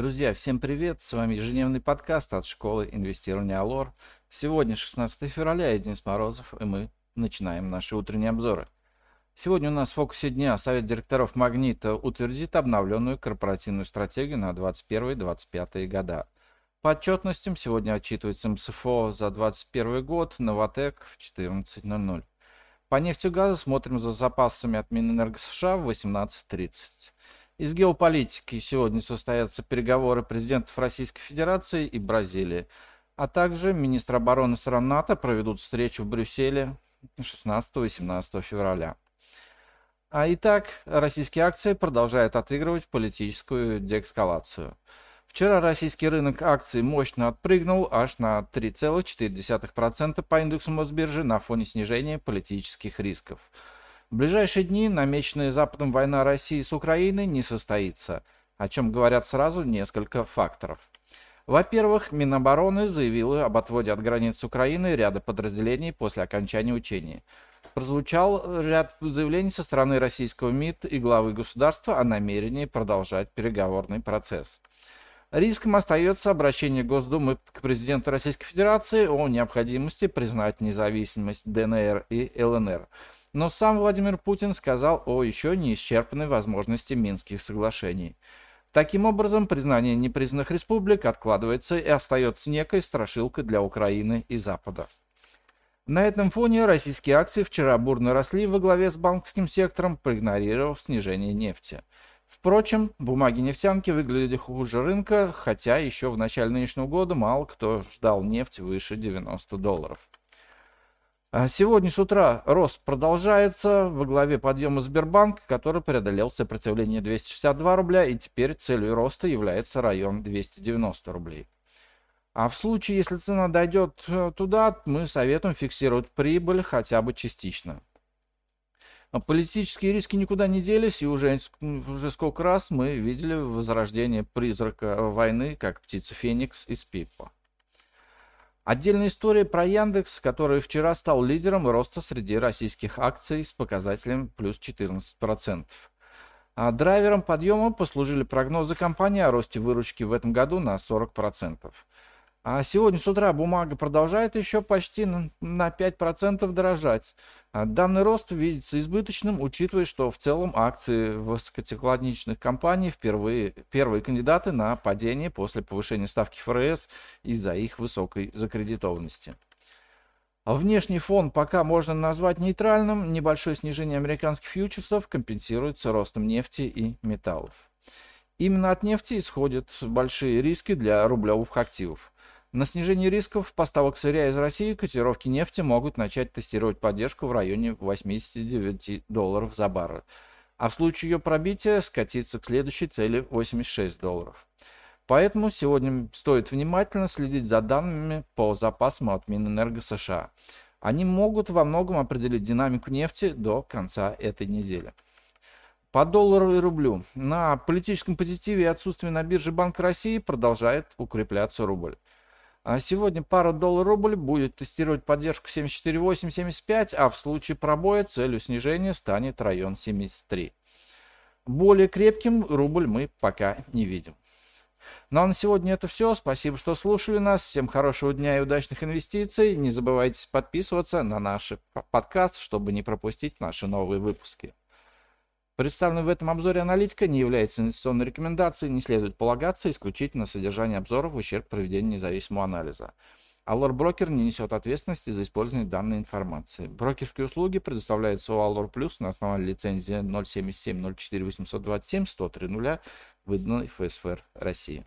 Друзья, всем привет! С вами ежедневный подкаст от школы инвестирования Алор. Сегодня 16 февраля, я Денис Морозов, и мы начинаем наши утренние обзоры. Сегодня у нас в фокусе дня Совет директоров «Магнита» утвердит обновленную корпоративную стратегию на 2021-2025 года. По отчетностям сегодня отчитывается МСФО за 2021 год, Новотек в 14.00. По нефти и газу смотрим за запасами от Минэнерго США в 18.30. Из геополитики сегодня состоятся переговоры президентов Российской Федерации и Бразилии, а также министры обороны стран НАТО проведут встречу в Брюсселе 16-18 февраля. А итак, российские акции продолжают отыгрывать политическую деэскалацию. Вчера российский рынок акций мощно отпрыгнул аж на 3,4% по индексу Мосбиржи на фоне снижения политических рисков. В ближайшие дни намеченная Западом война России с Украиной не состоится, о чем говорят сразу несколько факторов. Во-первых, Минобороны заявила об отводе от границ Украины ряда подразделений после окончания учений. Прозвучал ряд заявлений со стороны российского МИД и главы государства о намерении продолжать переговорный процесс. Риском остается обращение Госдумы к президенту Российской Федерации о необходимости признать независимость ДНР и ЛНР. Но сам Владимир Путин сказал о еще не исчерпанной возможности Минских соглашений. Таким образом, признание непризнанных республик откладывается и остается некой страшилкой для Украины и Запада. На этом фоне российские акции вчера бурно росли во главе с банковским сектором, проигнорировав снижение нефти. Впрочем, бумаги нефтянки выглядели хуже рынка, хотя еще в начале нынешнего года мало кто ждал нефть выше 90 долларов. А сегодня с утра рост продолжается во главе подъема Сбербанк, который преодолел сопротивление 262 рубля и теперь целью роста является район 290 рублей. А в случае, если цена дойдет э, туда, мы советуем фиксировать прибыль хотя бы частично. А политические риски никуда не делись, и уже, уже сколько раз мы видели возрождение призрака войны, как птица Феникс из Пиппа. Отдельная история про Яндекс, который вчера стал лидером роста среди российских акций с показателем плюс 14%. А драйвером подъема послужили прогнозы компании о росте выручки в этом году на 40%. А сегодня с утра бумага продолжает еще почти на 5% дорожать. А данный рост видится избыточным, учитывая, что в целом акции высокотехнологичных компаний впервые первые кандидаты на падение после повышения ставки ФРС из-за их высокой закредитованности. Внешний фон пока можно назвать нейтральным. Небольшое снижение американских фьючерсов компенсируется ростом нефти и металлов. Именно от нефти исходят большие риски для рублевых активов. На снижение рисков поставок сырья из России котировки нефти могут начать тестировать поддержку в районе 89 долларов за баррель, а в случае ее пробития скатиться к следующей цели 86 долларов. Поэтому сегодня стоит внимательно следить за данными по запасам от Минэнерго США. Они могут во многом определить динамику нефти до конца этой недели. По доллару и рублю. На политическом позитиве и отсутствии на бирже Банка России продолжает укрепляться рубль. А сегодня пара доллар-рубль будет тестировать поддержку 74.875, а в случае пробоя целью снижения станет район 73. Более крепким рубль мы пока не видим. Ну а на сегодня это все. Спасибо, что слушали нас. Всем хорошего дня и удачных инвестиций. Не забывайте подписываться на наш подкаст, чтобы не пропустить наши новые выпуски. Представленная в этом обзоре аналитика не является инвестиционной рекомендацией, не следует полагаться исключительно содержание обзоров в ущерб проведения независимого анализа. Allure Брокер не несет ответственности за использование данной информации. Брокерские услуги предоставляются у Allure Plus на основании лицензии 077 04 827 103 выданной ФСФР России.